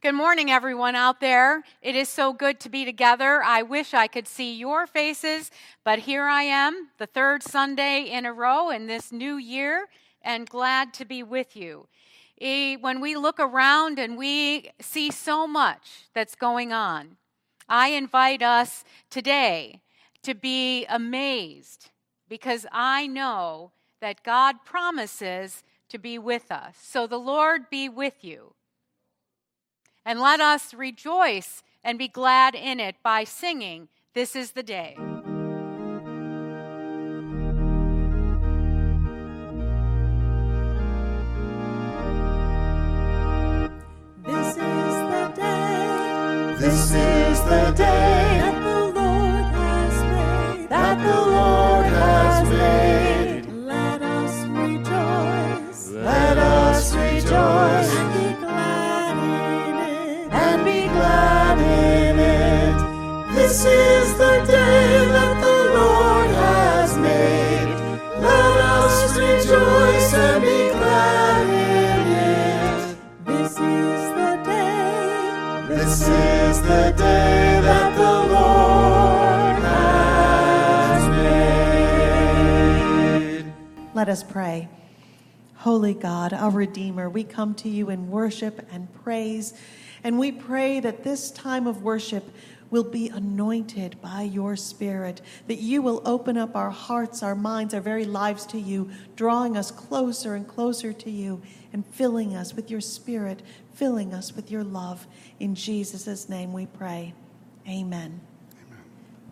Good morning, everyone out there. It is so good to be together. I wish I could see your faces, but here I am, the third Sunday in a row in this new year, and glad to be with you. When we look around and we see so much that's going on, I invite us today to be amazed because I know that God promises to be with us. So the Lord be with you. And let us rejoice and be glad in it by singing, This is the Day. This is the day. This is the day This is the day that the Lord has made. Let us rejoice and be glad in it. This is the day. This is the day that the Lord has made. Let us pray. Holy God, our Redeemer, we come to you in worship and praise, and we pray that this time of worship will be anointed by your Spirit, that you will open up our hearts, our minds, our very lives to you, drawing us closer and closer to you, and filling us with your Spirit, filling us with your love. In Jesus' name we pray. Amen.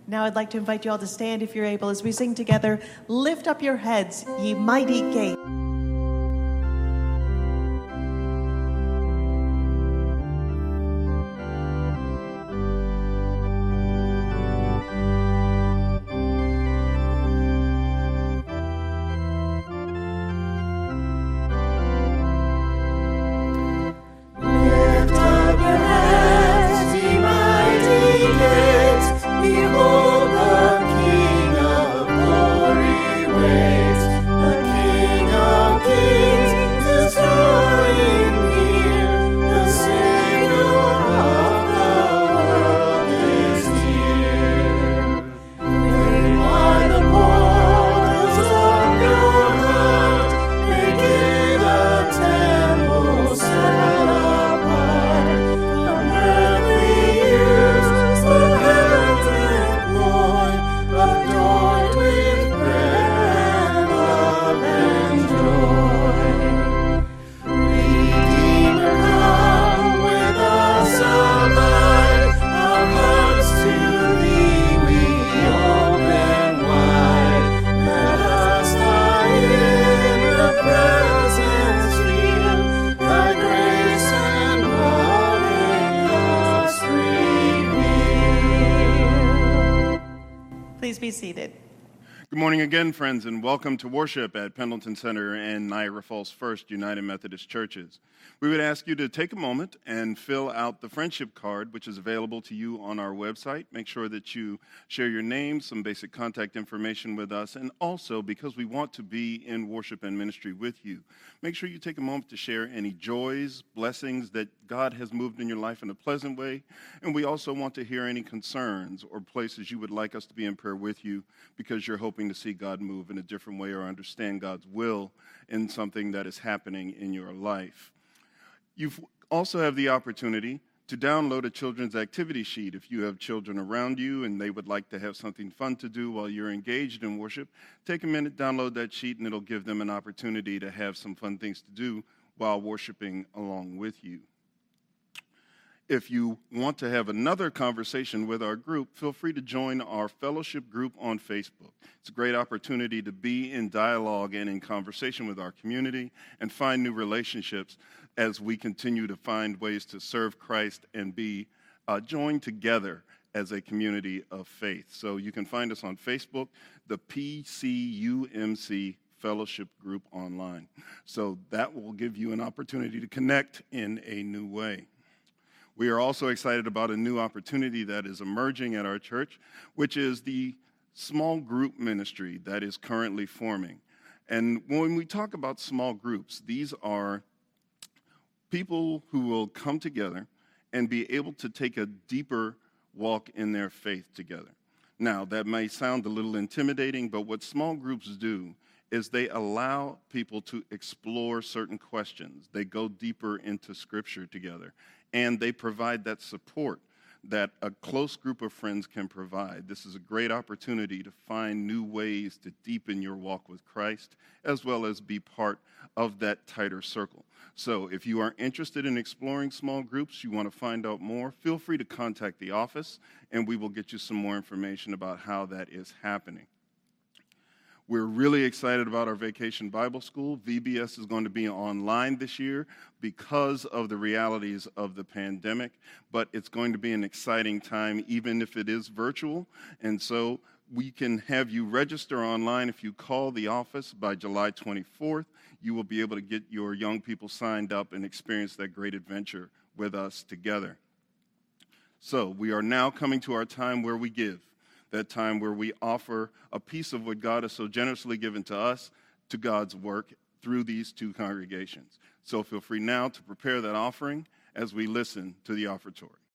Now I'd like to invite you all to stand if you're able as we sing together, Lift Up Your Heads, Ye Mighty Gates. Again, friends, and welcome to worship at Pendleton Center and Niagara Falls First United Methodist Churches. We would ask you to take a moment and fill out the friendship card, which is available to you on our website. Make sure that you share your name, some basic contact information with us, and also because we want to be in worship and ministry with you, make sure you take a moment to share any joys, blessings that God has moved in your life in a pleasant way. And we also want to hear any concerns or places you would like us to be in prayer with you because you're hoping to see God move in a different way or understand God's will in something that is happening in your life. You also have the opportunity to download a children's activity sheet if you have children around you and they would like to have something fun to do while you're engaged in worship. Take a minute, download that sheet, and it'll give them an opportunity to have some fun things to do while worshiping along with you. If you want to have another conversation with our group, feel free to join our fellowship group on Facebook. It's a great opportunity to be in dialogue and in conversation with our community and find new relationships as we continue to find ways to serve Christ and be uh, joined together as a community of faith. So you can find us on Facebook, the PCUMC Fellowship Group online. So that will give you an opportunity to connect in a new way. We are also excited about a new opportunity that is emerging at our church, which is the small group ministry that is currently forming. And when we talk about small groups, these are people who will come together and be able to take a deeper walk in their faith together. Now, that may sound a little intimidating, but what small groups do is they allow people to explore certain questions. They go deeper into scripture together, and they provide that support that a close group of friends can provide. This is a great opportunity to find new ways to deepen your walk with Christ, as well as be part of that tighter circle. So, if you are interested in exploring small groups, you want to find out more, feel free to contact the office, and we will get you some more information about how that is happening. We're really excited about our Vacation Bible School. VBS is going to be online this year because of the realities of the pandemic, but it's going to be an exciting time, even if it is virtual. And so we can have you register online. If you call the office by July 24th, you will be able to get your young people signed up and experience that great adventure with us together. So we are now coming to our time where we give that time where we offer a piece of what God has so generously given to us to God's work through these two congregations. So feel free now to prepare that offering as we listen to the offertory.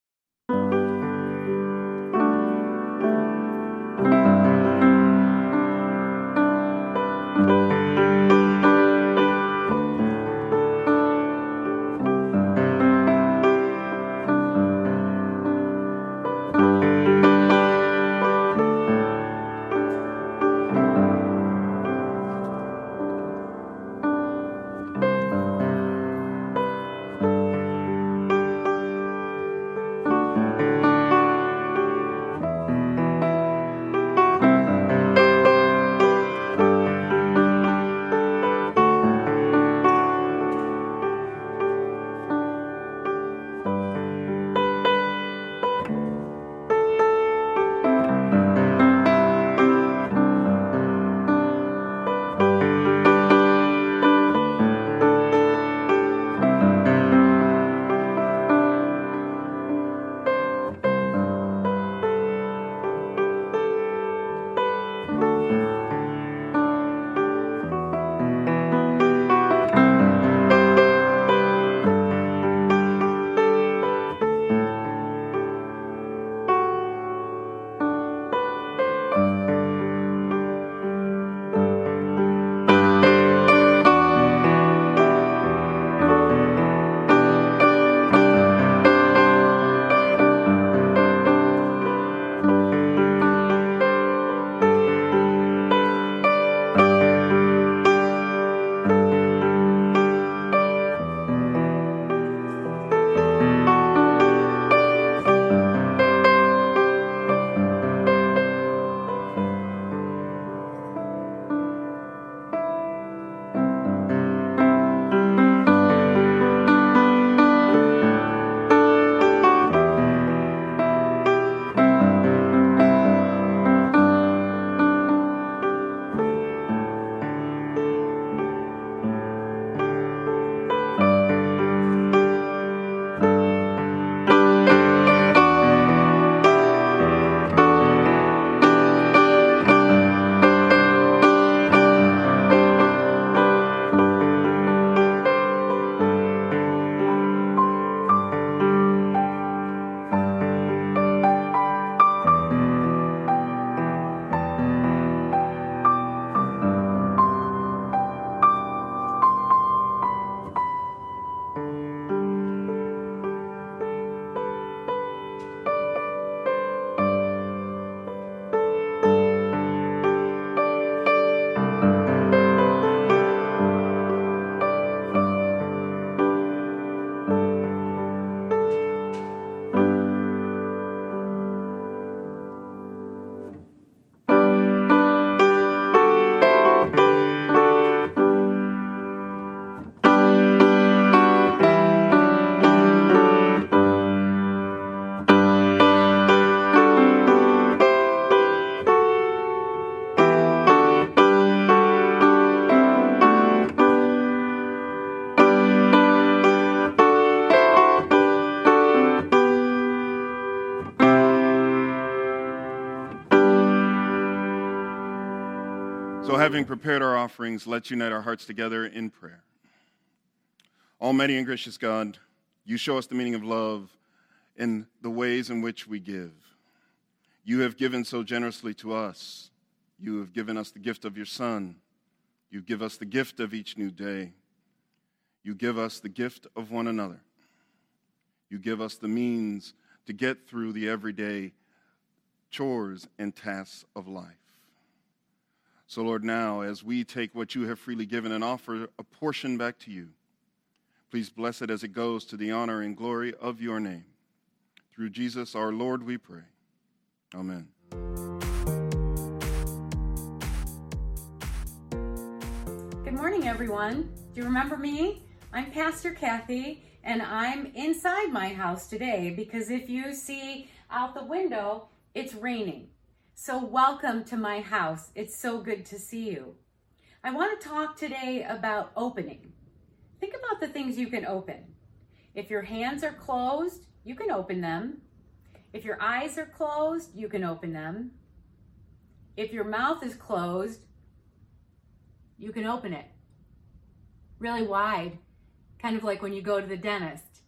Having prepared our offerings, let's unite our hearts together in prayer. Almighty and gracious God, you show us the meaning of love in the ways in which we give. You have given so generously to us. You have given us the gift of your Son. You give us the gift of each new day. You give us the gift of one another. You give us the means to get through the everyday chores and tasks of life. So, Lord, now as we take what you have freely given and offer a portion back to you, please bless it as it goes to the honor and glory of your name. Through Jesus our Lord, we pray. Amen. Good morning, everyone. Do you remember me? I'm Pastor Cathy, and I'm inside my house today because if you see out the window, it's raining. So, welcome to my house. It's so good to see you. I want to talk today about opening. Think about the things you can open. If your hands are closed, you can open them. If your eyes are closed, you can open them. If your mouth is closed, you can open it really wide, kind of like when you go to the dentist.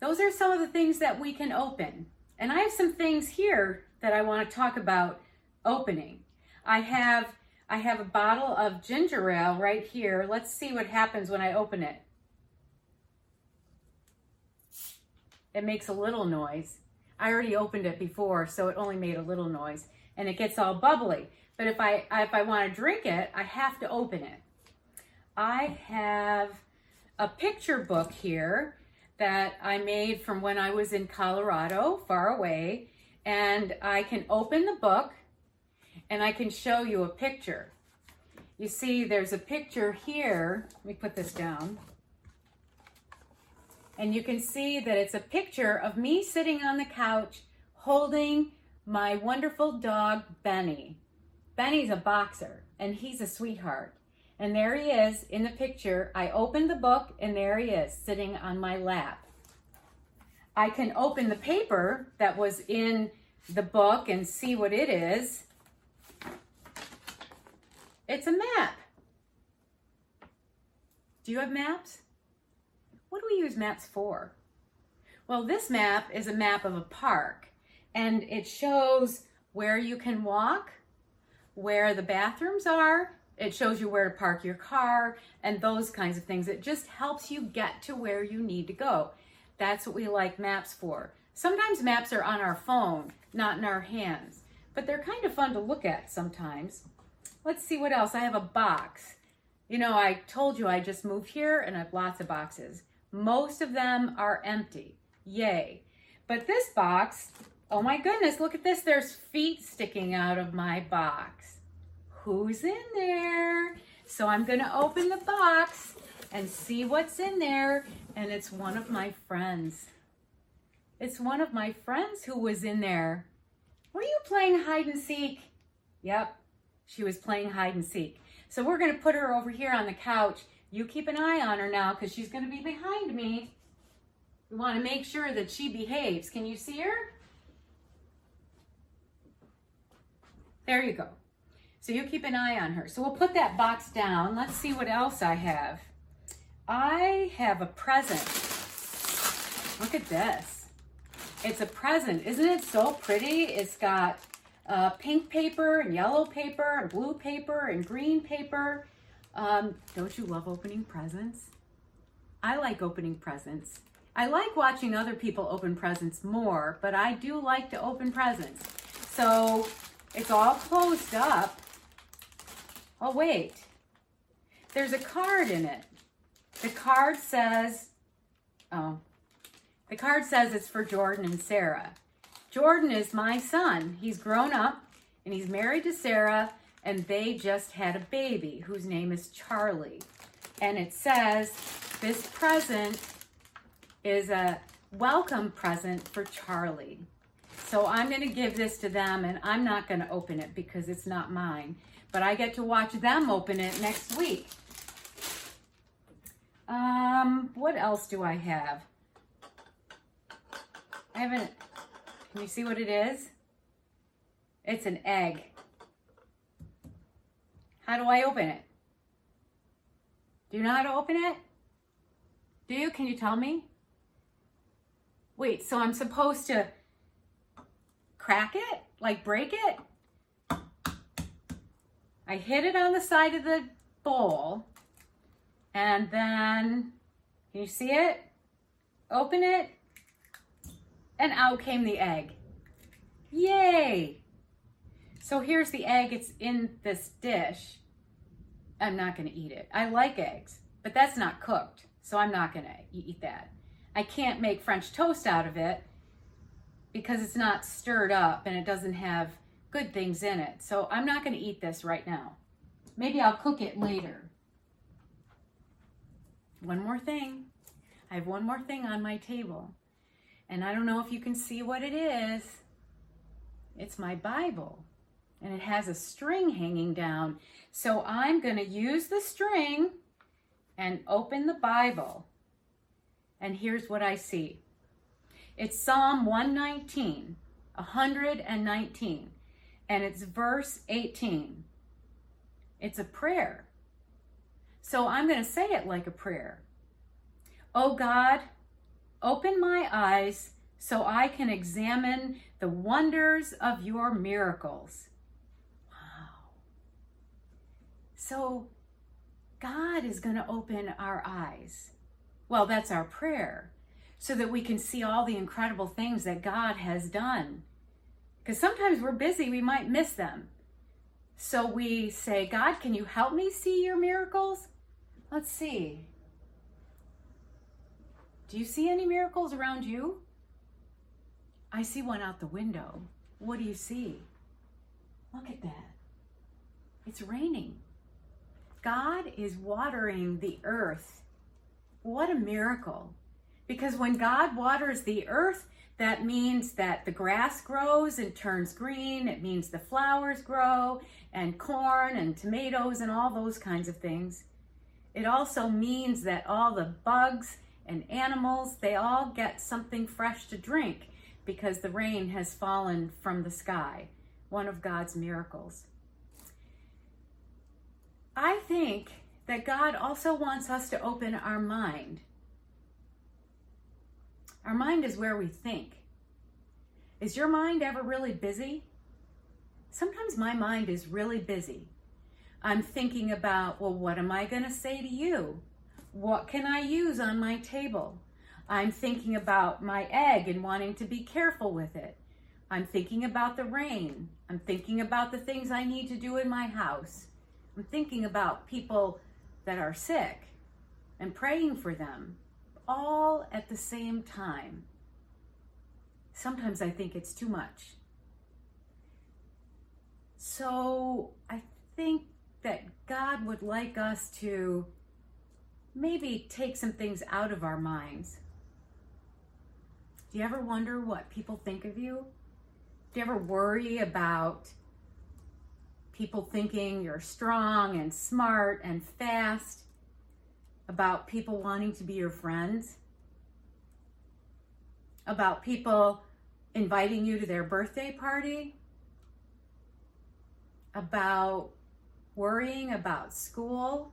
Those are some of the things that we can open. And I have some things here that I want to talk about opening. I have I have a bottle of ginger ale right here. Let's see what happens when I open it. It makes a little noise. I already opened it before, so it only made a little noise and it gets all bubbly. But if I if I want to drink it, I have to open it. I have a picture book here that I made from when I was in Colorado, far away, and I can open the book and I can show you a picture. You see, there's a picture here. Let me put this down. And you can see that it's a picture of me sitting on the couch holding my wonderful dog, Benny. Benny's a boxer and he's a sweetheart. And there he is in the picture. I opened the book and there he is sitting on my lap. I can open the paper that was in the book and see what it is. It's a map. Do you have maps? What do we use maps for? Well, this map is a map of a park and it shows where you can walk, where the bathrooms are, it shows you where to park your car and those kinds of things. It just helps you get to where you need to go. That's what we like maps for. Sometimes maps are on our phone, not in our hands, but they're kind of fun to look at sometimes. Let's see what else. I have a box. You know, I told you I just moved here and I have lots of boxes. Most of them are empty. Yay. But this box, oh my goodness, look at this. There's feet sticking out of my box. Who's in there? So I'm going to open the box and see what's in there. And it's one of my friends. It's one of my friends who was in there. Were you playing hide and seek? Yep, she was playing hide and seek. So we're going to put her over here on the couch. You keep an eye on her now because she's going to be behind me. We want to make sure that she behaves. Can you see her? There you go. So you keep an eye on her. So we'll put that box down. Let's see what else I have. I have a present. Look at this. It's a present. Isn't it so pretty? It's got uh, pink paper and yellow paper and blue paper and green paper. Um, don't you love opening presents? I like opening presents. I like watching other people open presents more, but I do like to open presents. So it's all closed up. Oh, wait. There's a card in it. The card says, oh, the card says it's for Jordan and Sarah. Jordan is my son. He's grown up and he's married to Sarah, and they just had a baby whose name is Charlie. And it says, this present is a welcome present for Charlie. So I'm going to give this to them, and I'm not going to open it because it's not mine but I get to watch them open it next week. Um, what else do I have? I haven't, can you see what it is? It's an egg. How do I open it? Do you know how to open it? Do you? Can you tell me? Wait, so I'm supposed to crack it? Like break it? I hit it on the side of the bowl and then, can you see it? Open it and out came the egg. Yay! So here's the egg, it's in this dish. I'm not gonna eat it. I like eggs, but that's not cooked, so I'm not gonna eat that. I can't make French toast out of it because it's not stirred up and it doesn't have good things in it. So I'm not to eat this right now. Maybe I'll cook it later. One more thing. I have one more thing on my table. And I don't know if you can see what it is. It's my Bible. And it has a string hanging down. So I'm going to use the string and open the Bible. And here's what I see it's Psalm 119, 119, and it's verse 18. It's a prayer. So I'm going to say it like a prayer. Oh God, open my eyes so I can examine the wonders of your miracles. Wow. So God is going to open our eyes. Well, that's our prayer so that we can see all the incredible things that God has done. Because sometimes we're busy, we might miss them. So we say, God, can you help me see your miracles? Let's see. Do you see any miracles around you? I see one out the window. What do you see? Look at that. It's raining. God is watering the earth. What a miracle. Because when God waters the earth, that means that the grass grows and turns green. It means the flowers grow and corn and tomatoes and all those kinds of things. It also means that all the bugs and animals, they all get something fresh to drink because the rain has fallen from the sky, one of God's miracles. I think that God also wants us to open our mind our mind is where we think. Is your mind ever really busy? Sometimes my mind is really busy. I'm thinking about, well, what am I going to say to you? What can I use on my table? I'm thinking about my egg and wanting to be careful with it. I'm thinking about the rain. I'm thinking about the things I need to do in my house. I'm thinking about people that are sick and praying for them all at the same time. Sometimes I think it's too much. So I think that God would like us to maybe take some things out of our minds. Do you ever wonder what people think of you? Do you ever worry about people thinking you're strong and smart and fast about people wanting to be your friends, about people inviting you to their birthday party, about worrying about school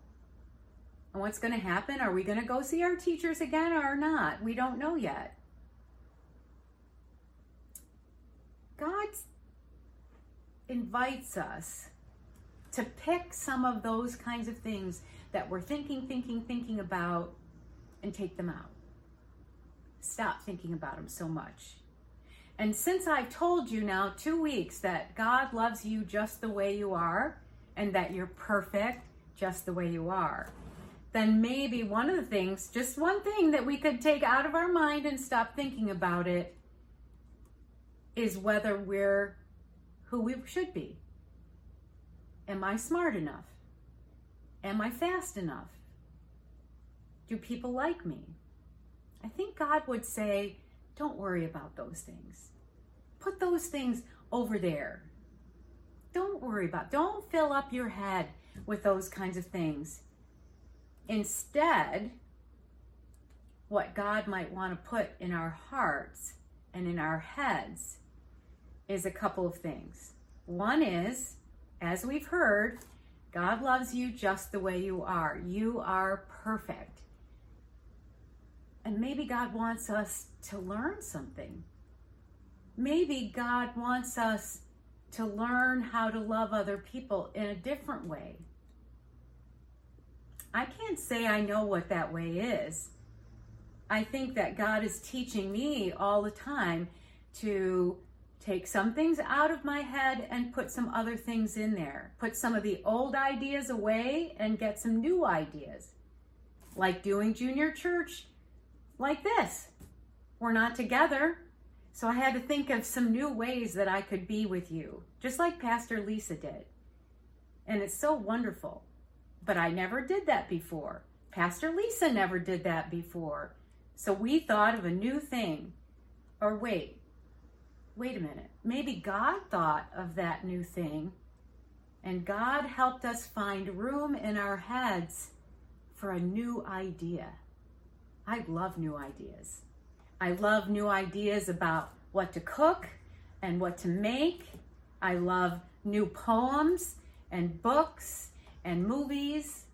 and what's going to happen. Are we going to go see our teachers again or not? We don't know yet. God invites us to pick some of those kinds of things that we're thinking, thinking, thinking about and take them out. Stop thinking about them so much. And since I've told you now two weeks that God loves you just the way you are and that you're perfect just the way you are, then maybe one of the things, just one thing that we could take out of our mind and stop thinking about it is whether we're who we should be. Am I smart enough? Am I fast enough? Do people like me? I think God would say, don't worry about those things. Put those things over there. Don't worry about, don't fill up your head with those kinds of things. Instead, what God might want to put in our hearts and in our heads is a couple of things. One is, as we've heard, God loves you just the way you are. You are perfect. And maybe God wants us to learn something. Maybe God wants us to learn how to love other people in a different way. I can't say I know what that way is. I think that God is teaching me all the time to take some things out of my head and put some other things in there. Put some of the old ideas away and get some new ideas. Like doing junior church like this. We're not together. So I had to think of some new ways that I could be with you, just like Pastor Lisa did. And it's so wonderful. But I never did that before. Pastor Lisa never did that before. So we thought of a new thing. Or wait, wait a minute, maybe God thought of that new thing, and God helped us find room in our heads for a new idea. I love new ideas. I love new ideas about what to cook and what to make. I love new poems and books and movies.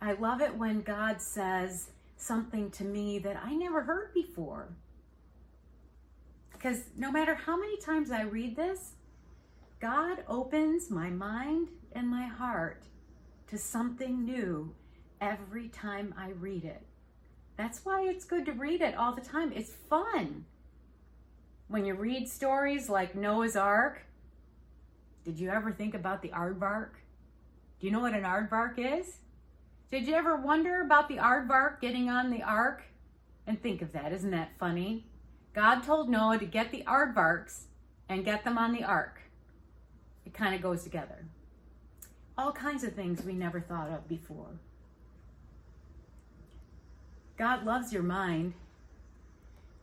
I love it when God says something to me that I never heard before. Because no matter how many times I read this, God opens my mind and my heart to something new every time I read it. That's why it's good to read it all the time. It's fun. When you read stories like Noah's Ark, did you ever think about the aardvark? Do you know what an aardvark is? Did you ever wonder about the aardvark getting on the ark? And think of that, isn't that funny? God told Noah to get the aardvarks and get them on the ark. It kind of goes together. All kinds of things we never thought of before. God loves your mind,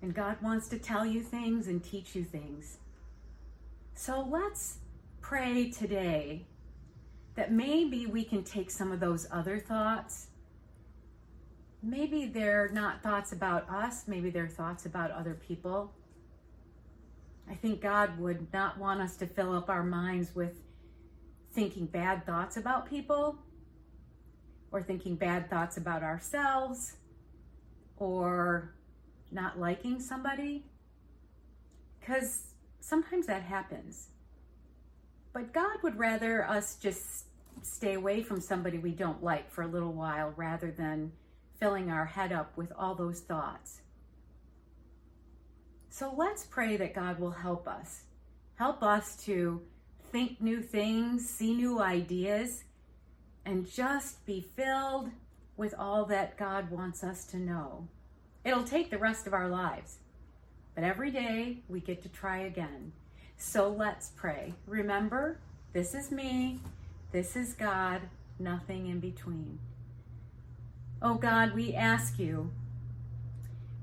and God wants to tell you things and teach you things. So let's pray today that maybe we can take some of those other thoughts maybe they're not thoughts about us, maybe they're thoughts about other people. I think God would not want us to fill up our minds with thinking bad thoughts about people or thinking bad thoughts about ourselves or not liking somebody because sometimes that happens. But God would rather us just stay away from somebody we don't like for a little while rather than filling our head up with all those thoughts. So let's pray that God will help us. Help us to think new things, see new ideas, and just be filled with all that God wants us to know. It'll take the rest of our lives, but every day we get to try again. So let's pray. Remember, this is me, this is God, nothing in between. Oh God, we ask you,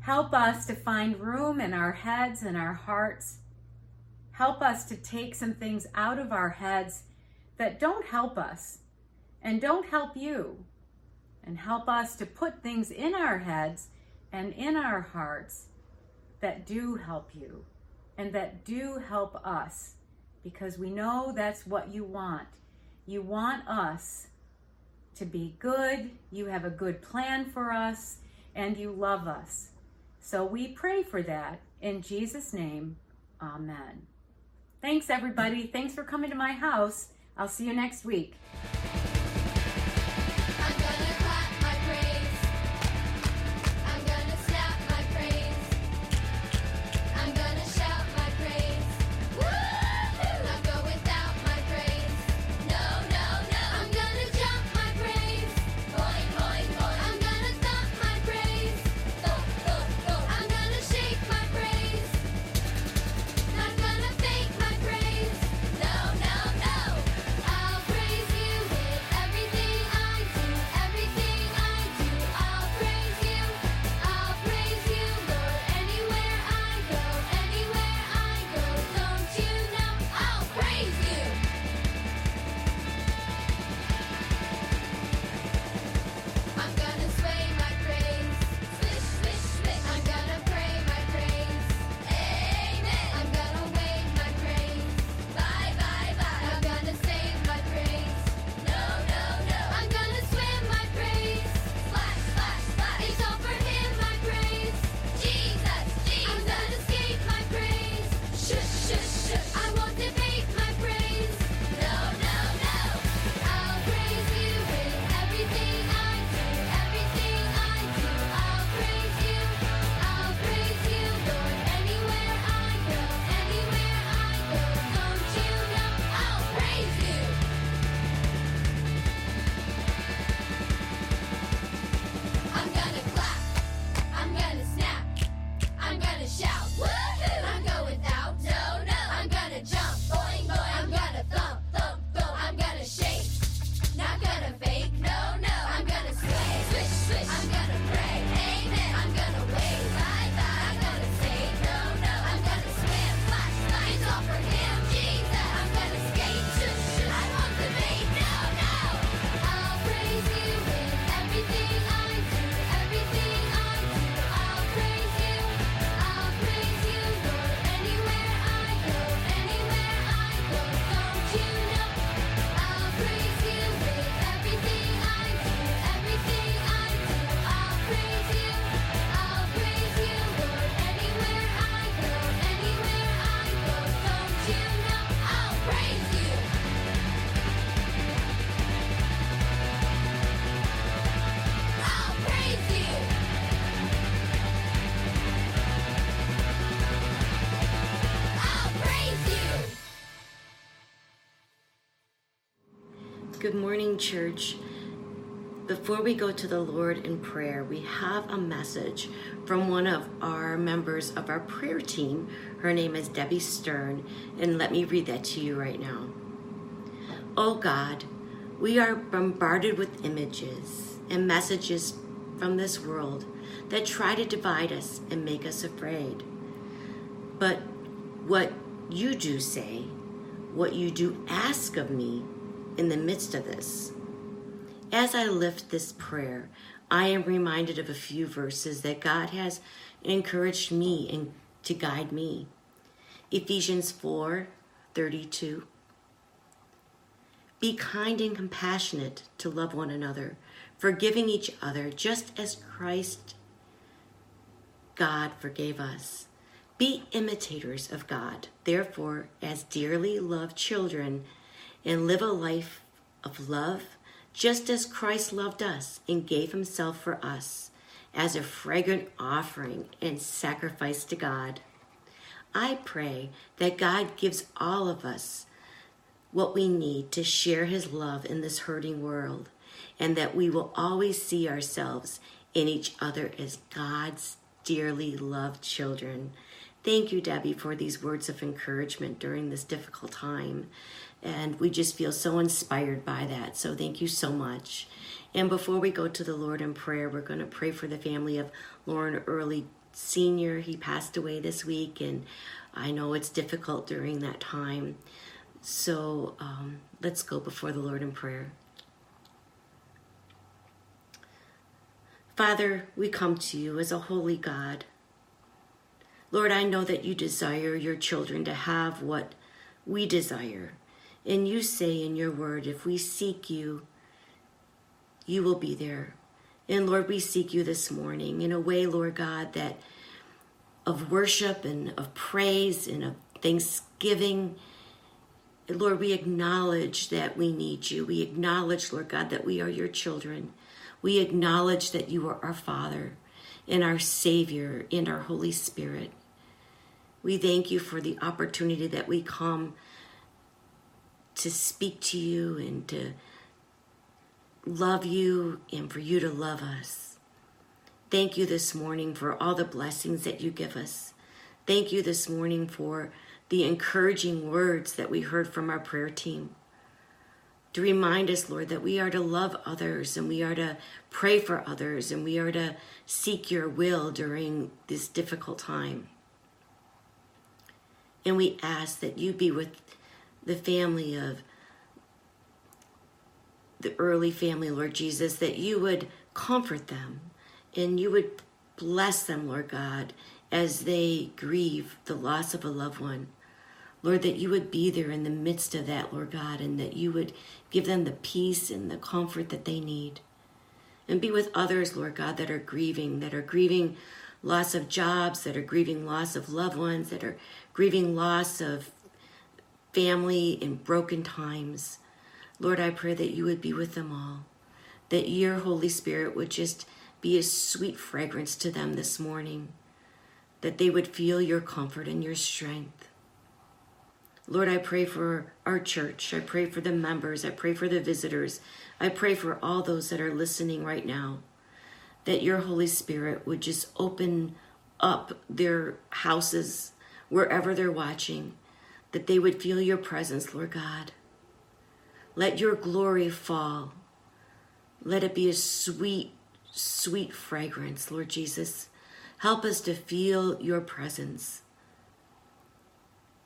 help us to find room in our heads and our hearts. Help us to take some things out of our heads that don't help us and don't help you. And help us to put things in our heads and in our hearts that do help you and that do help us because we know that's what you want. You want us to be good, you have a good plan for us, and you love us. So we pray for that. In Jesus' name, amen. Thanks, everybody. Thanks for coming to my house. I'll see you next week. Good morning, church. Before we go to the Lord in prayer, we have a message from one of our members of our prayer team. Her name is Debbie Stern, and let me read that to you right now. Oh God, we are bombarded with images and messages from this world that try to divide us and make us afraid. But what you do say, what you do ask of me in the midst of this. As I lift this prayer, I am reminded of a few verses that God has encouraged me and to guide me. Ephesians 4 32. Be kind and compassionate to love one another, forgiving each other just as Christ, God, forgave us. Be imitators of God, therefore, as dearly loved children, and live a life of love, just as Christ loved us and gave himself for us as a fragrant offering and sacrifice to God. I pray that God gives all of us what we need to share his love in this hurting world, and that we will always see ourselves in each other as God's dearly loved children. Thank you, Debbie, for these words of encouragement during this difficult time. And we just feel so inspired by that. So thank you so much. And before we go to the Lord in prayer, we're going to pray for the family of Lauren Early Sr. He passed away this week, and I know it's difficult during that time. So um, let's go before the Lord in prayer. Father, we come to you as a holy God. Lord, I know that you desire your children to have what we desire. And you say in your word, if we seek you, you will be there. And Lord, we seek you this morning in a way, Lord God, that of worship and of praise and of thanksgiving. Lord, we acknowledge that we need you. We acknowledge, Lord God, that we are your children. We acknowledge that you are our Father and our Savior and our Holy Spirit. We thank you for the opportunity that we come to speak to you and to love you and for you to love us. Thank you this morning for all the blessings that you give us. Thank you this morning for the encouraging words that we heard from our prayer team. To remind us, Lord, that we are to love others and we are to pray for others and we are to seek your will during this difficult time. And we ask that you be with the family of the early family, Lord Jesus, that you would comfort them and you would bless them, Lord God, as they grieve the loss of a loved one. Lord, that you would be there in the midst of that, Lord God, and that you would give them the peace and the comfort that they need. And be with others, Lord God, that are grieving, that are grieving loss of jobs, that are grieving loss of loved ones, that are grieving loss of family in broken times. Lord, I pray that you would be with them all, that your Holy Spirit would just be a sweet fragrance to them this morning, that they would feel your comfort and your strength. Lord, I pray for our church. I pray for the members. I pray for the visitors. I pray for all those that are listening right now that your Holy Spirit would just open up their houses wherever they're watching, that they would feel your presence, Lord God. Let your glory fall. Let it be a sweet, sweet fragrance, Lord Jesus. Help us to feel your presence.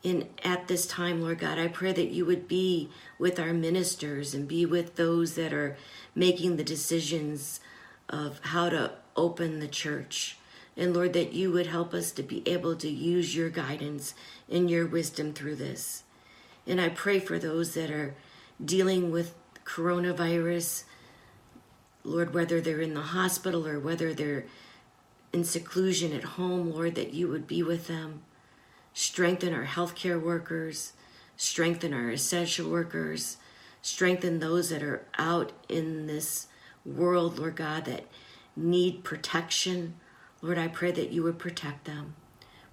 And at this time, Lord God, I pray that you would be with our ministers and be with those that are making the decisions of how to open the church. And Lord, that you would help us to be able to use your guidance and your wisdom through this. And I pray for those that are dealing with coronavirus, Lord, whether they're in the hospital or whether they're in seclusion at home, Lord, that you would be with them. Strengthen our healthcare workers, strengthen our essential workers, strengthen those that are out in this world, Lord God, that need protection. Lord, I pray that you would protect them.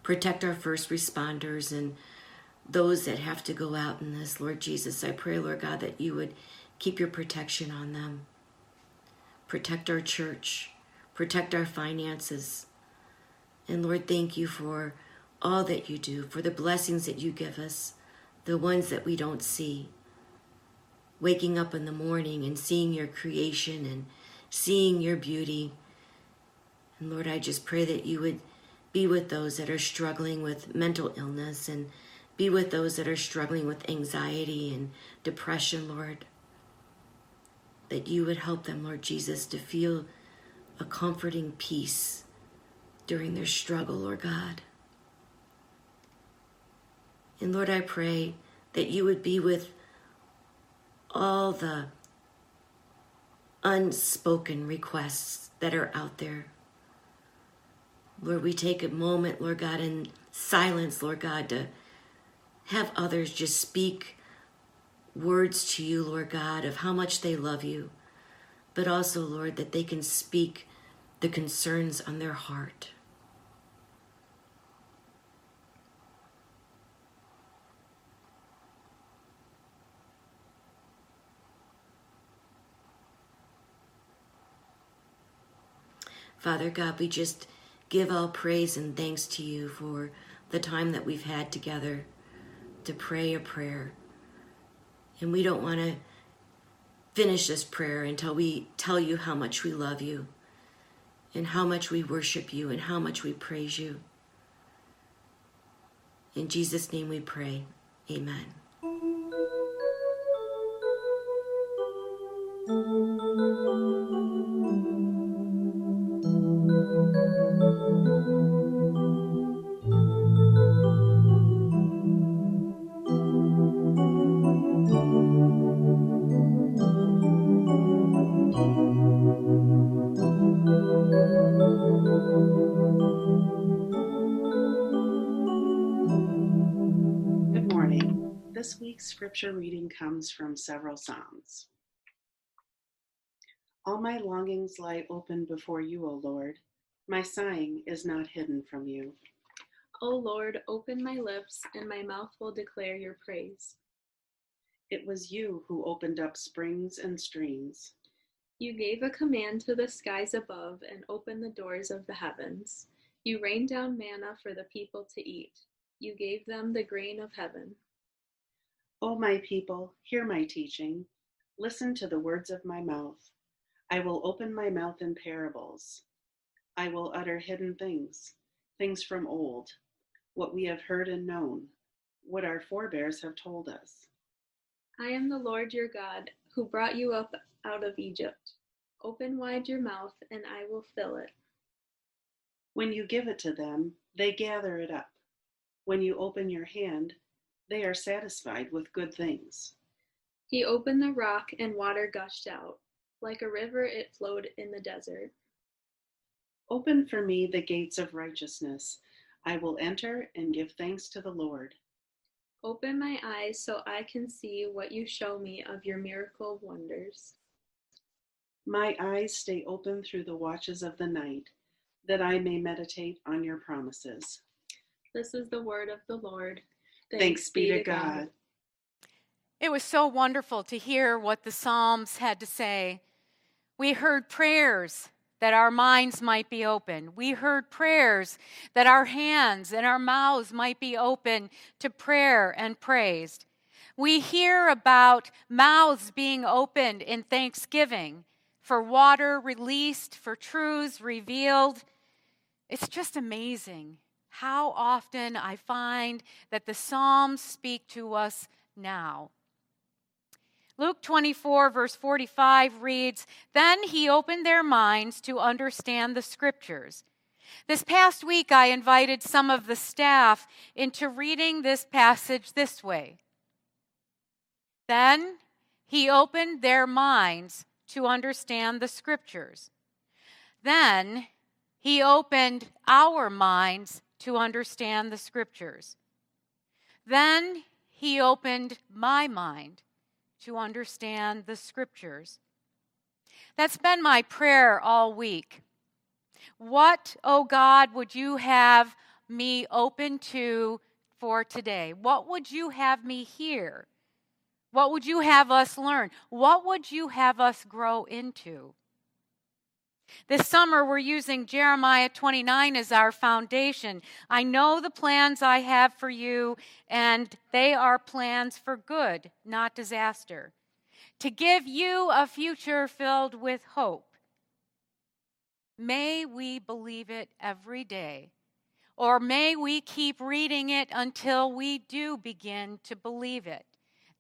Protect our first responders and those that have to go out in this, Lord Jesus. I pray, Lord God, that you would keep your protection on them. Protect our church, protect our finances. And Lord, thank you for all that you do, for the blessings that you give us, the ones that we don't see. Waking up in the morning and seeing your creation and seeing your beauty. And Lord, I just pray that you would be with those that are struggling with mental illness and be with those that are struggling with anxiety and depression, Lord. That you would help them, Lord Jesus, to feel a comforting peace during their struggle, Lord God. And Lord, I pray that you would be with all the unspoken requests that are out there. Lord, we take a moment, Lord God, in silence, Lord God, to have others just speak words to you, Lord God, of how much they love you, but also, Lord, that they can speak the concerns on their heart. Father God, we just give all praise and thanks to you for the time that we've had together to pray a prayer. And we don't want to finish this prayer until we tell you how much we love you and how much we worship you and how much we praise you. In Jesus' name we pray. Amen. Good This week's scripture reading comes from several Psalms. All my longings lie open before you, O Lord. My sighing is not hidden from you. O Lord, open my lips, and my mouth will declare your praise. It was you who opened up springs and streams. You gave a command to the skies above and opened the doors of the heavens. You rained down manna for the people to eat. You gave them the grain of heaven. O my people, hear my teaching. Listen to the words of my mouth. I will open my mouth in parables. I will utter hidden things, things from old, what we have heard and known, what our forebears have told us. I am the Lord your God, who brought you up out of Egypt. Open wide your mouth, and I will fill it. When you give it to them, they gather it up. When you open your hand, they are satisfied with good things. He opened the rock, and water gushed out. Like a river, it flowed in the desert. Open for me the gates of righteousness. I will enter and give thanks to the Lord. Open my eyes so I can see what you show me of your miracle wonders. My eyes stay open through the watches of the night, that I may meditate on your promises. This is the word of the Lord. Thanks, be to God. It was so wonderful to hear what the Psalms had to say. We heard prayers that our minds might be open. We heard prayers that our hands and our mouths might be open to prayer and praise. We hear about mouths being opened in thanksgiving for water released, for truths revealed. It's just amazing how often I find that the Psalms speak to us now. Luke 24, verse 45 reads Then he opened their minds to understand the scriptures. This past week, I invited some of the staff into reading this passage this way. Then he opened their minds to understand the scriptures. Then he opened our minds to understand the scriptures. Then he opened my mind to understand the scriptures. That's been my prayer all week. What, oh God, would you have me open to for today? What would you have me hear? What would you have us learn? What would you have us grow into? This summer, we're using Jeremiah 29 as our foundation. I know the plans I have for you, and they are plans for good, not disaster, to give you a future filled with hope. May we believe it every day, or may we keep reading it until we do begin to believe it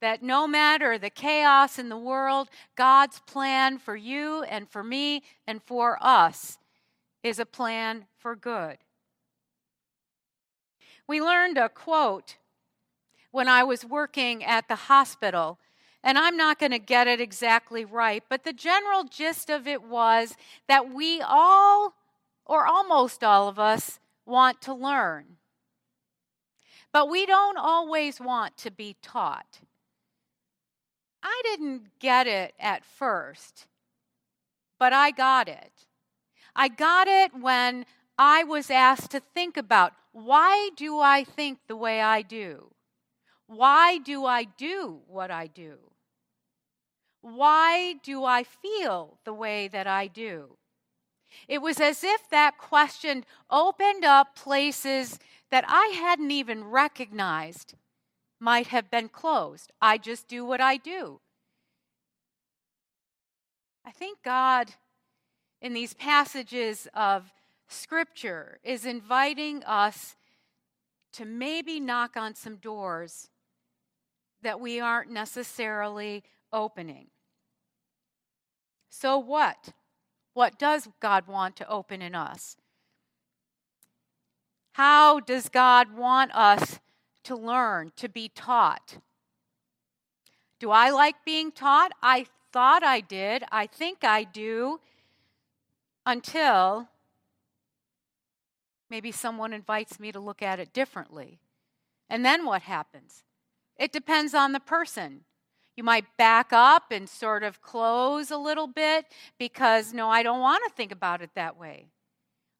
that no matter the chaos in the world, God's plan for you and for me and for us is a plan for good. We learned a quote when I was working at the hospital, and I'm not going to get it exactly right, but the general gist of it was that we all, or almost all of us, want to learn. But we don't always want to be taught. I didn't get it at first, but I got it. I got it when I was asked to think about why do I think the way I do? Why do I do what I do? Why do I feel the way that I do? It was as if that question opened up places that I hadn't even recognized might have been closed. I just do what I do. I think God, in these passages of Scripture, is inviting us to maybe knock on some doors that we aren't necessarily opening. So, what? What does God want to open in us? How does God want us to learn, to be taught. Do I like being taught? I thought I did. I think I do. Until maybe someone invites me to look at it differently. And then what happens? It depends on the person. You might back up and sort of close a little bit because, no, I don't want to think about it that way.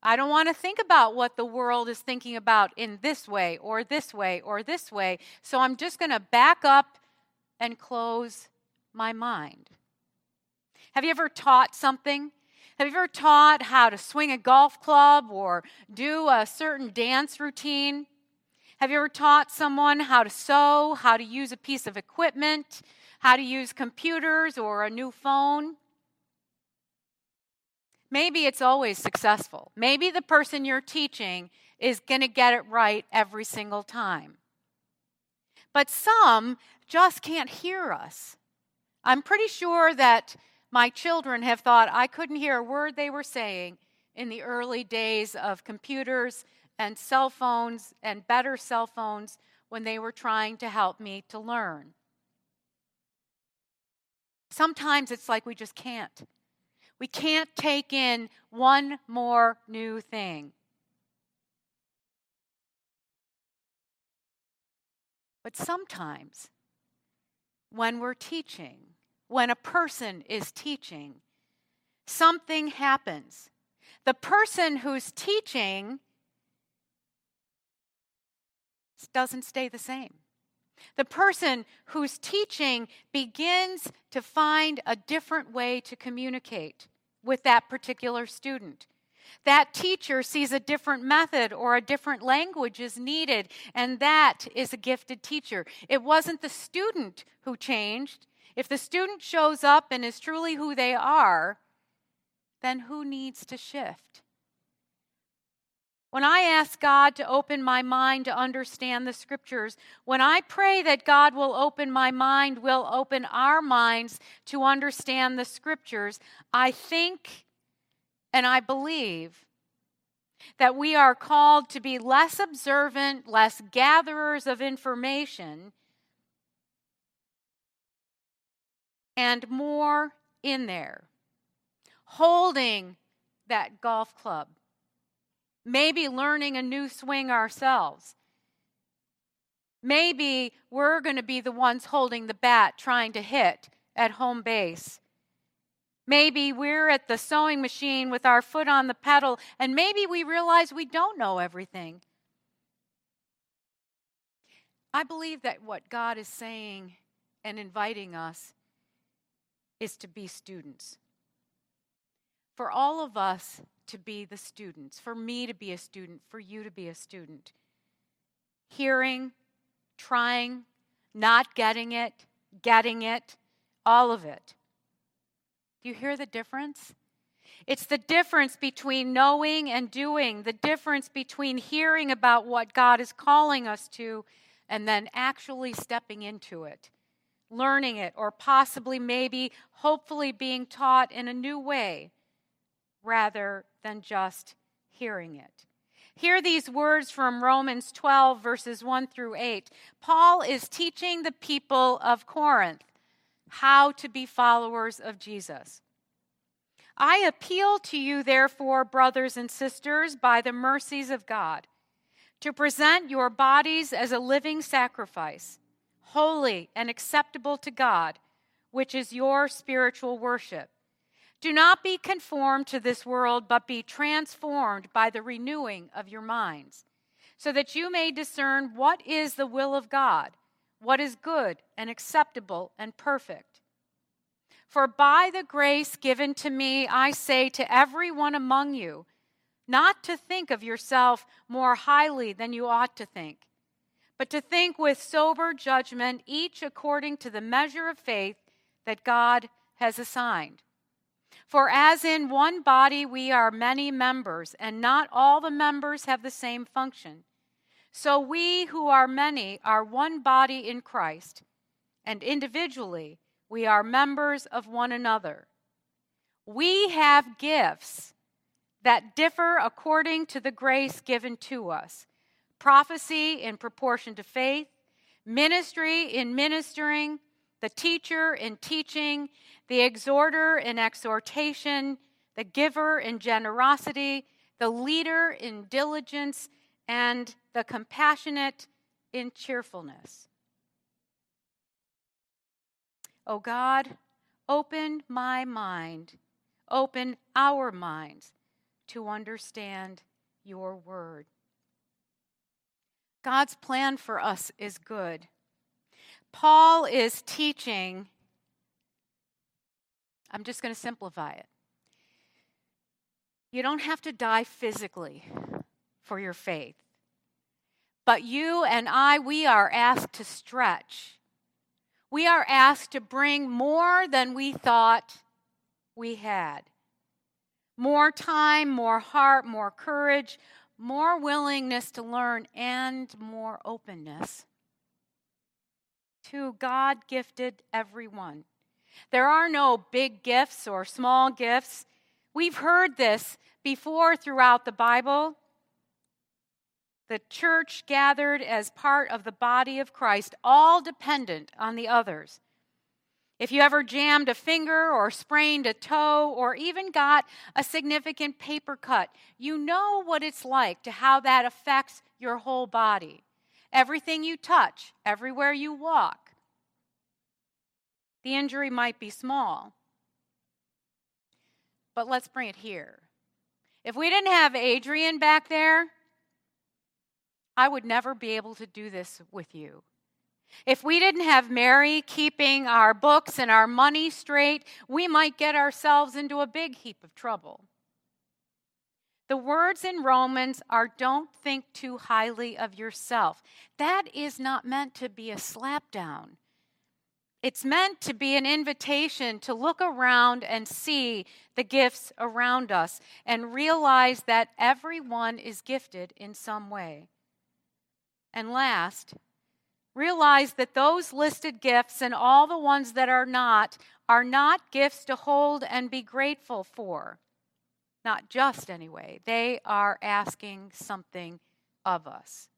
I don't want to think about what the world is thinking about in this way or this way or this way. So I'm just going to back up and close my mind. Have you ever taught something? Have you ever taught how to swing a golf club or do a certain dance routine? Have you ever taught someone how to sew, how to use a piece of equipment, how to use computers or a new phone? Maybe it's always successful. Maybe the person you're teaching is going to get it right every single time. But some just can't hear us. I'm pretty sure that my children have thought I couldn't hear a word they were saying in the early days of computers and cell phones and better cell phones when they were trying to help me to learn. Sometimes it's like we just can't. We can't take in one more new thing. But sometimes, when we're teaching, when a person is teaching, something happens. The person who's teaching doesn't stay the same. The person who's teaching begins to find a different way to communicate with that particular student. That teacher sees a different method or a different language is needed, and that is a gifted teacher. It wasn't the student who changed. If the student shows up and is truly who they are, then who needs to shift? When I ask God to open my mind to understand the scriptures, when I pray that God will open my mind, will open our minds to understand the scriptures, I think and I believe that we are called to be less observant, less gatherers of information, and more in there, holding that golf club maybe learning a new swing ourselves. Maybe we're going to be the ones holding the bat trying to hit at home base. Maybe we're at the sewing machine with our foot on the pedal, and maybe we realize we don't know everything. I believe that what God is saying and inviting us is to be students. For all of us to be the students, for me to be a student, for you to be a student. Hearing, trying, not getting it, getting it, all of it. Do you hear the difference? It's the difference between knowing and doing, the difference between hearing about what God is calling us to and then actually stepping into it, learning it, or possibly, maybe, hopefully being taught in a new way rather than just hearing it. Hear these words from Romans 12, verses 1 through 8. Paul is teaching the people of Corinth how to be followers of Jesus. I appeal to you, therefore, brothers and sisters, by the mercies of God, to present your bodies as a living sacrifice, holy and acceptable to God, which is your spiritual worship. Do not be conformed to this world, but be transformed by the renewing of your minds, so that you may discern what is the will of God, what is good and acceptable and perfect. For by the grace given to me, I say to everyone among you, not to think of yourself more highly than you ought to think, but to think with sober judgment, each according to the measure of faith that God has assigned. For as in one body we are many members, and not all the members have the same function, so we who are many are one body in Christ, and individually we are members of one another. We have gifts that differ according to the grace given to us prophecy in proportion to faith, ministry in ministering, the teacher in teaching, the exhorter in exhortation, the giver in generosity, the leader in diligence, and the compassionate in cheerfulness. Oh God, open my mind, open our minds to understand your word. God's plan for us is good. Paul is teaching, I'm just going to simplify it. You don't have to die physically for your faith. But you and I, we are asked to stretch we are asked to bring more than we thought we had more time, more heart, more courage, more willingness to learn, and more openness to God gifted everyone. There are no big gifts or small gifts. We've heard this before throughout the Bible the church gathered as part of the body of Christ, all dependent on the others. If you ever jammed a finger or sprained a toe or even got a significant paper cut, you know what it's like to how that affects your whole body. Everything you touch, everywhere you walk. The injury might be small, but let's bring it here. If we didn't have Adrian back there, I would never be able to do this with you. If we didn't have Mary keeping our books and our money straight, we might get ourselves into a big heap of trouble. The words in Romans are don't think too highly of yourself. That is not meant to be a slapdown. It's meant to be an invitation to look around and see the gifts around us and realize that everyone is gifted in some way. And last, realize that those listed gifts and all the ones that are not are not gifts to hold and be grateful for. Not just, anyway. They are asking something of us.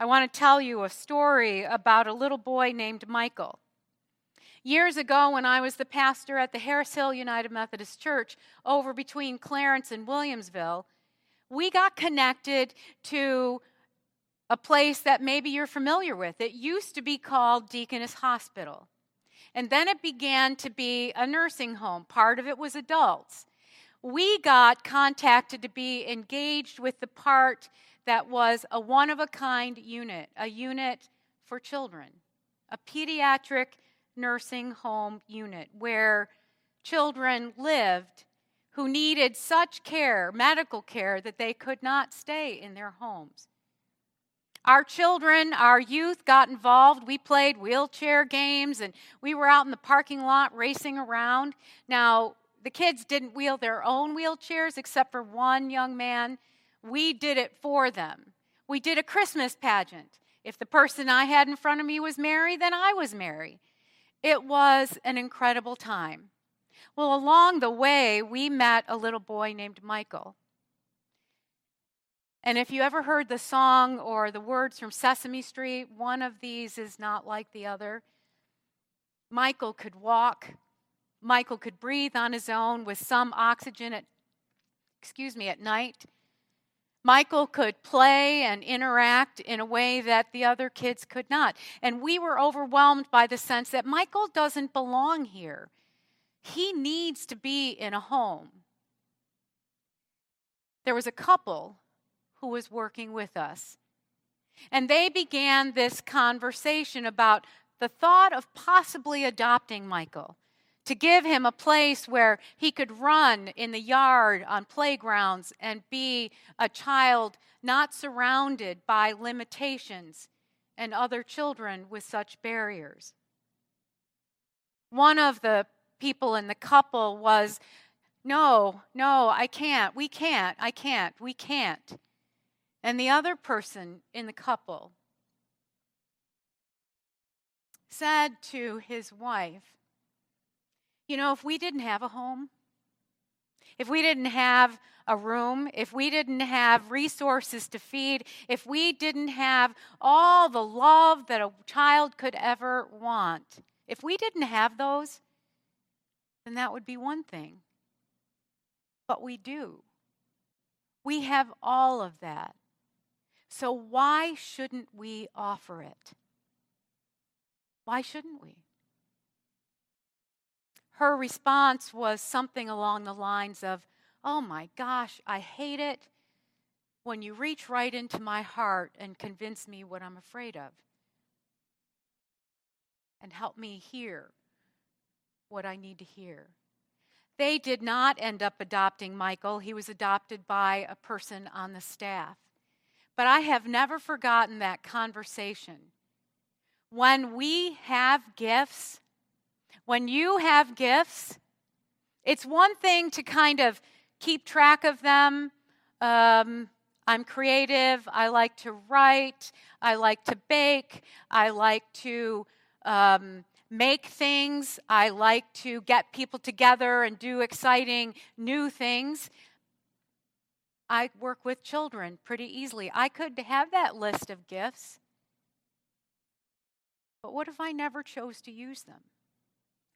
I want to tell you a story about a little boy named Michael. Years ago, when I was the pastor at the Harris Hill United Methodist Church over between Clarence and Williamsville, we got connected to a place that maybe you're familiar with. It used to be called Deaconess Hospital. And then it began to be a nursing home. Part of it was adults. We got contacted to be engaged with the part that was a one of a kind unit, a unit for children, a pediatric nursing home unit where children lived who needed such care, medical care, that they could not stay in their homes. Our children, our youth got involved. We played wheelchair games and we were out in the parking lot racing around. Now, the kids didn't wheel their own wheelchairs except for one young man. We did it for them. We did a Christmas pageant. If the person I had in front of me was Mary, then I was Mary. It was an incredible time. Well, along the way, we met a little boy named Michael. And if you ever heard the song or the words from Sesame Street, one of these is not like the other. Michael could walk. Michael could breathe on his own with some oxygen at excuse me at night. Michael could play and interact in a way that the other kids could not. And we were overwhelmed by the sense that Michael doesn't belong here. He needs to be in a home. There was a couple who was working with us. And they began this conversation about the thought of possibly adopting Michael, to give him a place where he could run in the yard, on playgrounds, and be a child not surrounded by limitations and other children with such barriers. One of the people in the couple was, No, no, I can't, we can't, I can't, we can't. And the other person in the couple said to his wife, You know, if we didn't have a home, if we didn't have a room, if we didn't have resources to feed, if we didn't have all the love that a child could ever want, if we didn't have those, then that would be one thing. But we do. We have all of that. So, why shouldn't we offer it? Why shouldn't we? Her response was something along the lines of, Oh my gosh, I hate it when you reach right into my heart and convince me what I'm afraid of. And help me hear what I need to hear. They did not end up adopting Michael. He was adopted by a person on the staff. But I have never forgotten that conversation. When we have gifts, when you have gifts, it's one thing to kind of keep track of them. Um, I'm creative. I like to write. I like to bake. I like to um, make things. I like to get people together and do exciting new things. I work with children pretty easily. I could have that list of gifts. But what if I never chose to use them?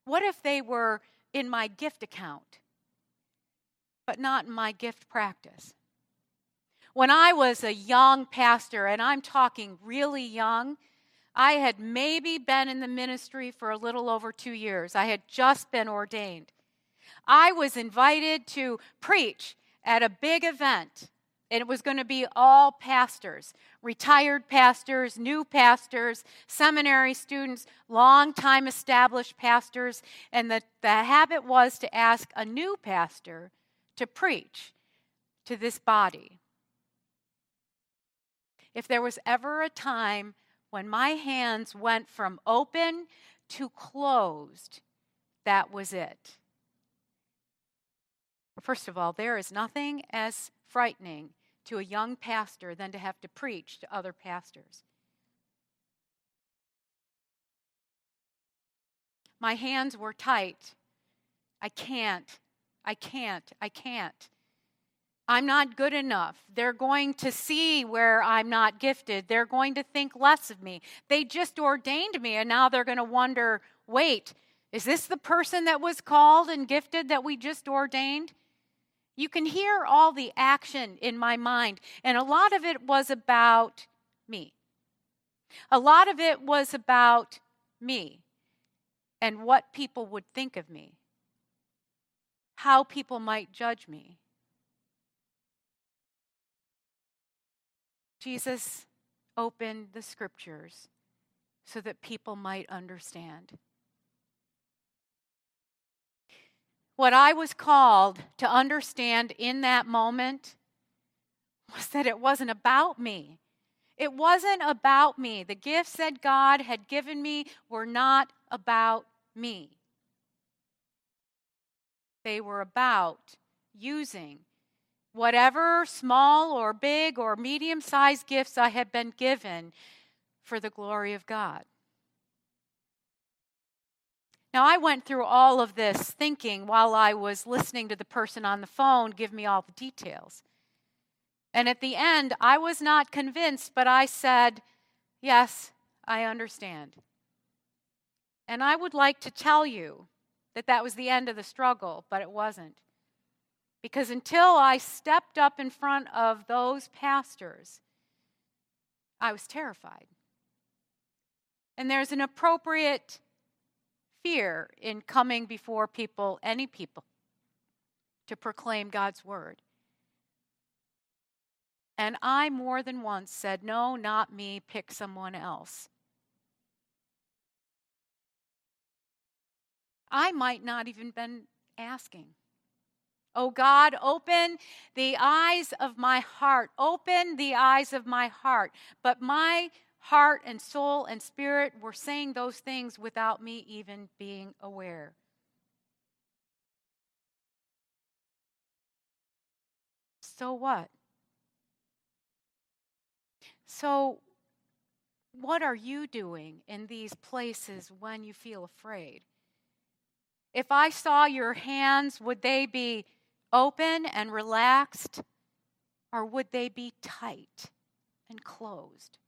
What if they were in my gift account, but not in my gift practice? When I was a young pastor, and I'm talking really young, I had maybe been in the ministry for a little over two years. I had just been ordained. I was invited to preach at a big event. And it was going to be all pastors, retired pastors, new pastors, seminary students, long time established pastors. And the, the habit was to ask a new pastor to preach to this body. If there was ever a time when my hands went from open to closed, that was it. First of all, there is nothing as frightening to a young pastor than to have to preach to other pastors. My hands were tight. I can't. I can't. I can't. I'm not good enough. They're going to see where I'm not gifted. They're going to think less of me. They just ordained me, and now they're going to wonder wait, is this the person that was called and gifted that we just ordained? You can hear all the action in my mind, and a lot of it was about me. A lot of it was about me and what people would think of me, how people might judge me. Jesus opened the scriptures so that people might understand. What I was called to understand in that moment was that it wasn't about me. It wasn't about me. The gifts that God had given me were not about me. They were about using whatever small or big or medium sized gifts I had been given for the glory of God. Now, I went through all of this thinking while I was listening to the person on the phone give me all the details. And at the end, I was not convinced, but I said, Yes, I understand. And I would like to tell you that that was the end of the struggle, but it wasn't. Because until I stepped up in front of those pastors, I was terrified. And there's an appropriate fear in coming before people, any people, to proclaim God's word. And I more than once said, No, not me, pick someone else. I might not even been asking. Oh God, open the eyes of my heart. Open the eyes of my heart. But my heart and soul and spirit were saying those things without me even being aware. So what? So, what are you doing in these places when you feel afraid? If I saw your hands, would they be open and relaxed, or would they be tight and closed?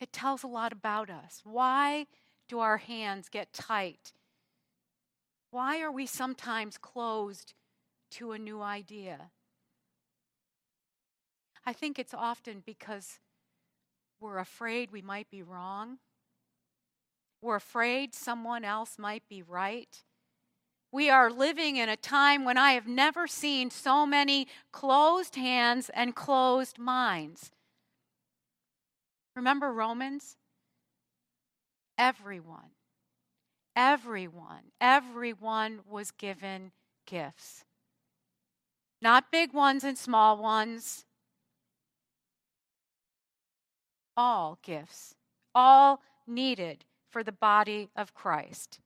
It tells a lot about us. Why do our hands get tight? Why are we sometimes closed to a new idea? I think it's often because we're afraid we might be wrong we're afraid someone else might be right. We are living in a time when I have never seen so many closed hands and closed minds. Remember Romans? Everyone, everyone, everyone was given gifts. Not big ones and small ones. All gifts, all needed for the body of Christ.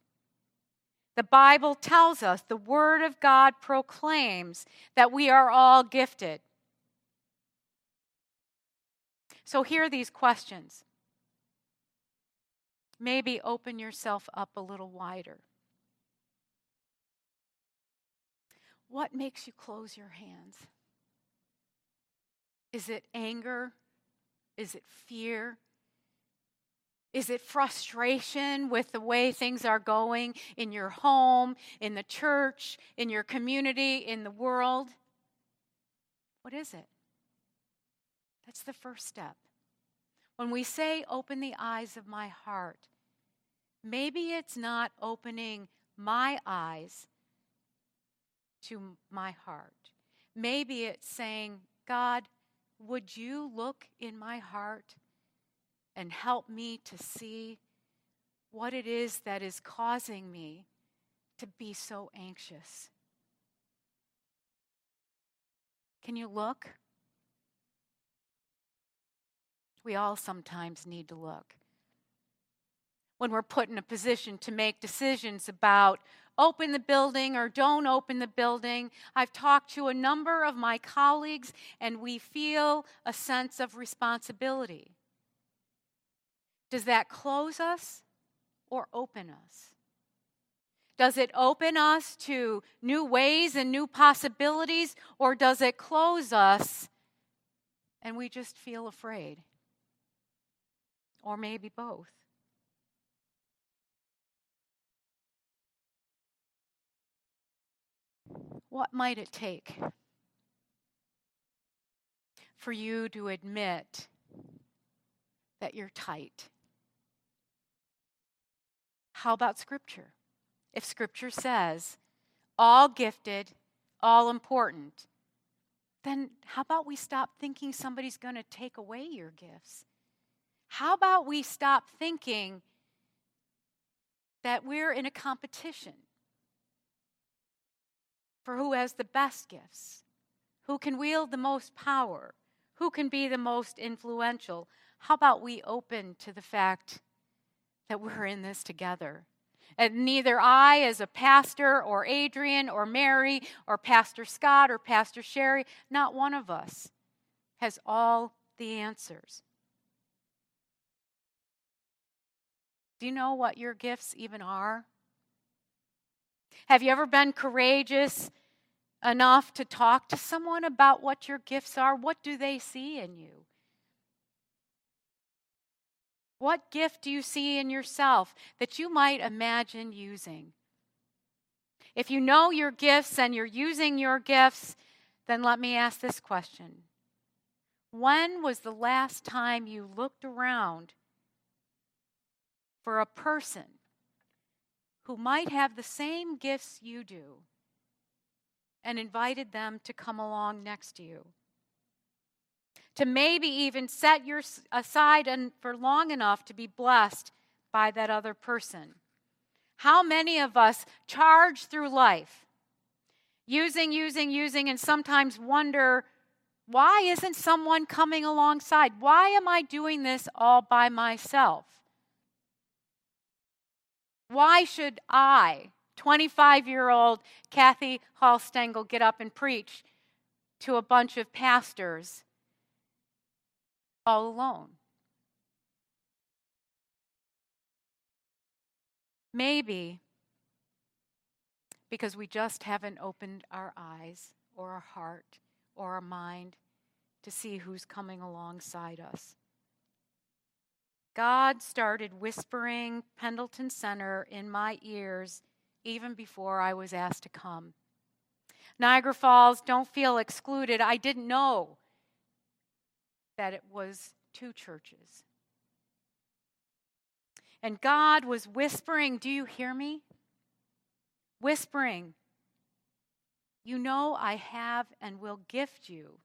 The Bible tells us, the Word of God proclaims that we are all gifted. So, here are these questions. Maybe open yourself up a little wider. What makes you close your hands? Is it anger? Is it fear? Is it frustration with the way things are going in your home, in the church, in your community, in the world? What is it? That's the first step. When we say, open the eyes of my heart, maybe it's not opening my eyes to my heart. Maybe it's saying, God, would you look in my heart? and help me to see what it is that is causing me to be so anxious. Can you look? We all sometimes need to look. When we're put in a position to make decisions about open the building or don't open the building, I've talked to a number of my colleagues and we feel a sense of responsibility. Does that close us or open us? Does it open us to new ways and new possibilities, or does it close us and we just feel afraid? Or maybe both. What might it take for you to admit that you're tight? How about Scripture? If Scripture says, all gifted, all important, then how about we stop thinking somebody's going to take away your gifts? How about we stop thinking that we're in a competition for who has the best gifts, who can wield the most power, who can be the most influential? How about we open to the fact that we're in this together? And neither I, as a pastor, or Adrian, or Mary, or Pastor Scott, or Pastor Sherry, not one of us has all the answers. Do you know what your gifts even are? Have you ever been courageous enough to talk to someone about what your gifts are? What do they see in you? What gift do you see in yourself that you might imagine using? If you know your gifts and you're using your gifts, then let me ask this question When was the last time you looked around for a person who might have the same gifts you do and invited them to come along next to you? to maybe even set your aside and for long enough to be blessed by that other person. How many of us charge through life using, using, using, and sometimes wonder, why isn't someone coming alongside? Why am I doing this all by myself? Why should I, 25 year old Kathy Hallstengel, get up and preach to a bunch of pastors all alone. Maybe because we just haven't opened our eyes or our heart or our mind to see who's coming alongside us. God started whispering Pendleton Center in my ears even before I was asked to come. Niagara Falls, don't feel excluded. I didn't know that it was two churches. And God was whispering, Do you hear me? Whispering, You know, I have and will gift you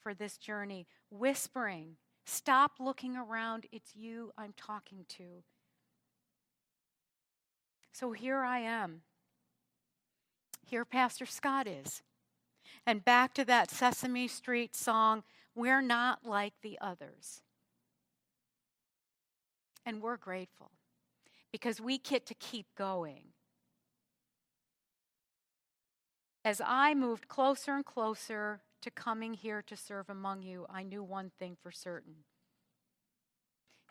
for this journey. Whispering, Stop looking around. It's you I'm talking to. So here I am. Here Pastor Scott is. And back to that Sesame Street song we're not like the others. And we're grateful because we get to keep going. As I moved closer and closer to coming here to serve among you, I knew one thing for certain.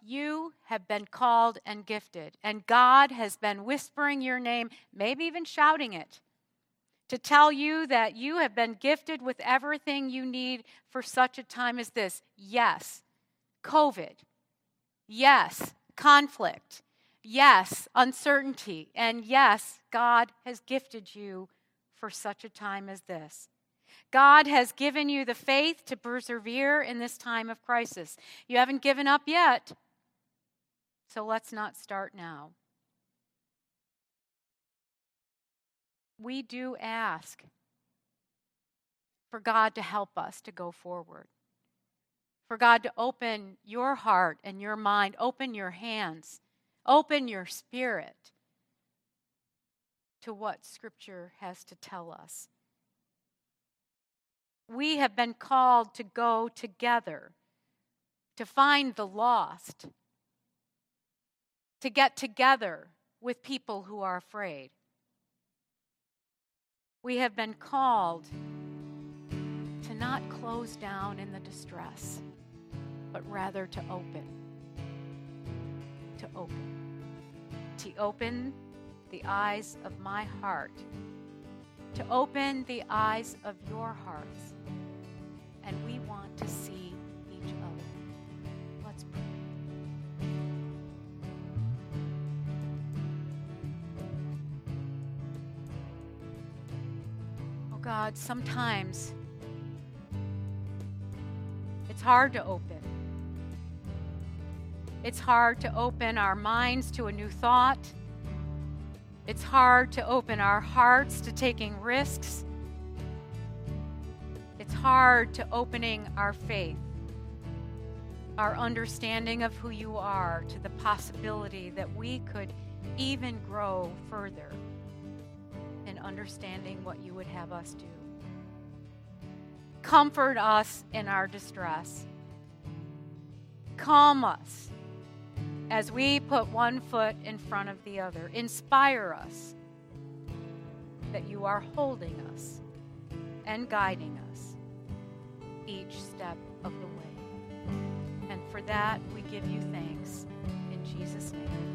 You have been called and gifted, and God has been whispering your name, maybe even shouting it to tell you that you have been gifted with everything you need for such a time as this. Yes, COVID. Yes, conflict. Yes, uncertainty. And yes, God has gifted you for such a time as this. God has given you the faith to persevere in this time of crisis. You haven't given up yet, so let's not start now. we do ask for God to help us to go forward. For God to open your heart and your mind, open your hands, open your spirit to what Scripture has to tell us. We have been called to go together to find the lost, to get together with people who are afraid. We have been called to not close down in the distress, but rather to open. To open. To open the eyes of my heart. To open the eyes of your hearts. And we want to see each other. Let's pray. Oh God, sometimes it's hard to open. It's hard to open our minds to a new thought. It's hard to open our hearts to taking risks. Hard to opening our faith our understanding of who you are to the possibility that we could even grow further in understanding what you would have us do. Comfort us in our distress. Calm us as we put one foot in front of the other. Inspire us that you are holding us and guiding us each step of the way. And for that, we give you thanks in Jesus' name.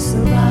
survive.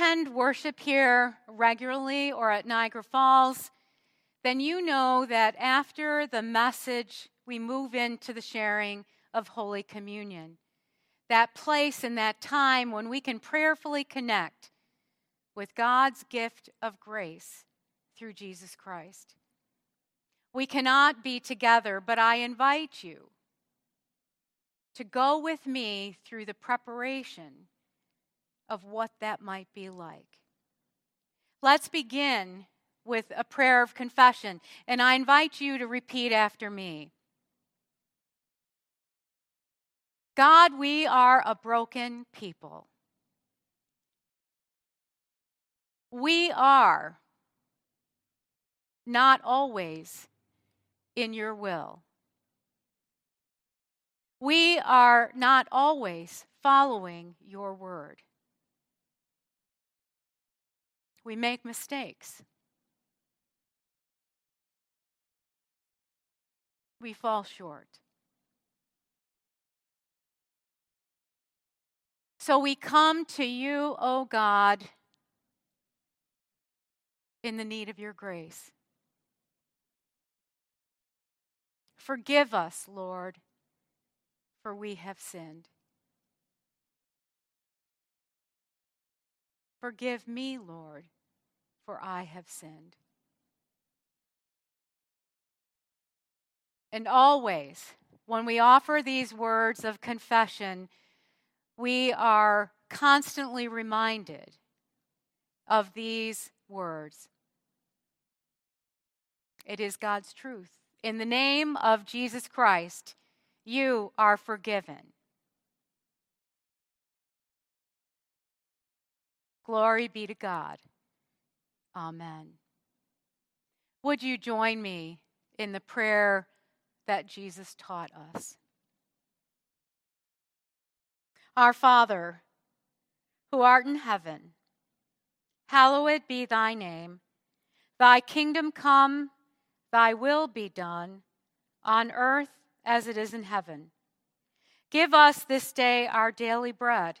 attend worship here regularly or at Niagara Falls, then you know that after the message, we move into the sharing of Holy Communion. That place and that time when we can prayerfully connect with God's gift of grace through Jesus Christ. We cannot be together, but I invite you to go with me through the preparation of what that might be like. Let's begin with a prayer of confession, and I invite you to repeat after me God, we are a broken people. We are not always in your will. We are not always following your word. We make mistakes. We fall short. So we come to you, O oh God, in the need of your grace. Forgive us, Lord, for we have sinned. Forgive me, Lord, for I have sinned. And always, when we offer these words of confession, we are constantly reminded of these words. It is God's truth. In the name of Jesus Christ, you are forgiven. Glory be to God. Amen. Would you join me in the prayer that Jesus taught us? Our Father, who art in heaven, hallowed be thy name. Thy kingdom come, thy will be done, on earth as it is in heaven. Give us this day our daily bread,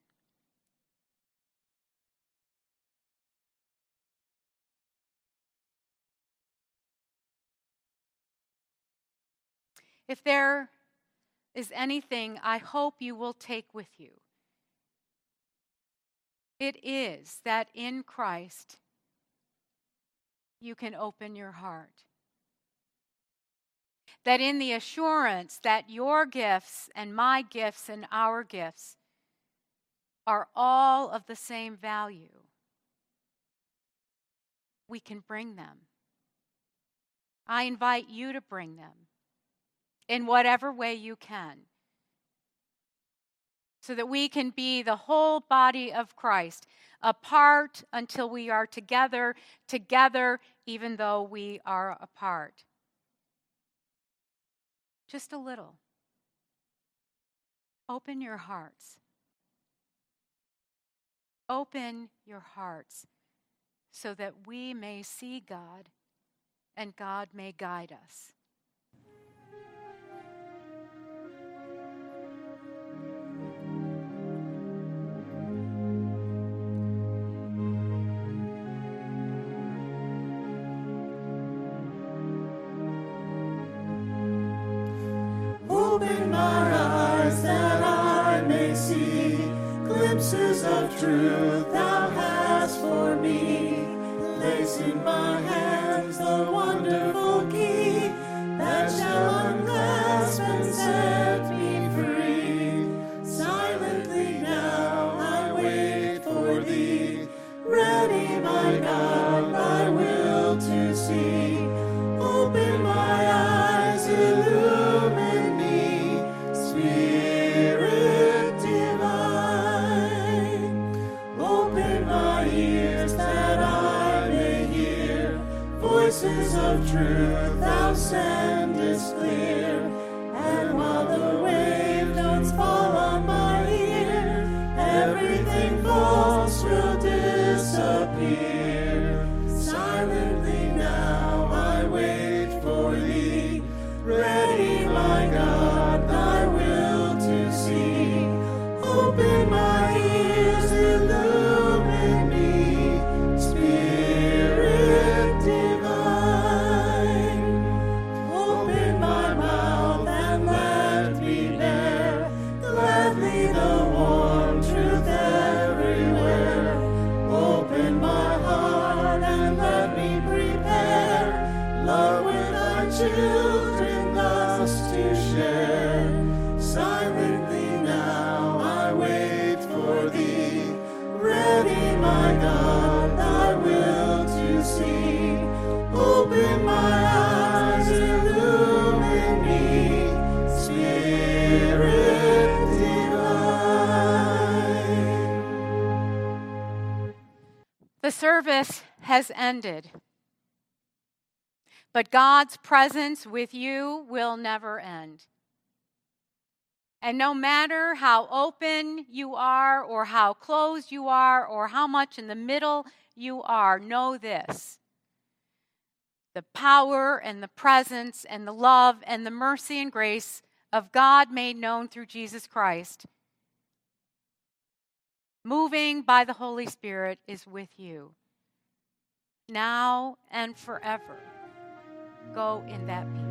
If there is anything I hope you will take with you, it is that in Christ you can open your heart. That in the assurance that your gifts and my gifts and our gifts are all of the same value, we can bring them. I invite you to bring them in whatever way you can. So that we can be the whole body of Christ, apart until we are together, together even though we are apart. Just a little. Open your hearts. Open your hearts so that we may see God and God may guide us. Truth ended. But God's presence with you will never end. And no matter how open you are, or how closed you are, or how much in the middle you are, know this the power and the presence and the love and the mercy and grace of God made known through Jesus Christ, moving by the Holy Spirit, is with you now and forever. Go in that peace.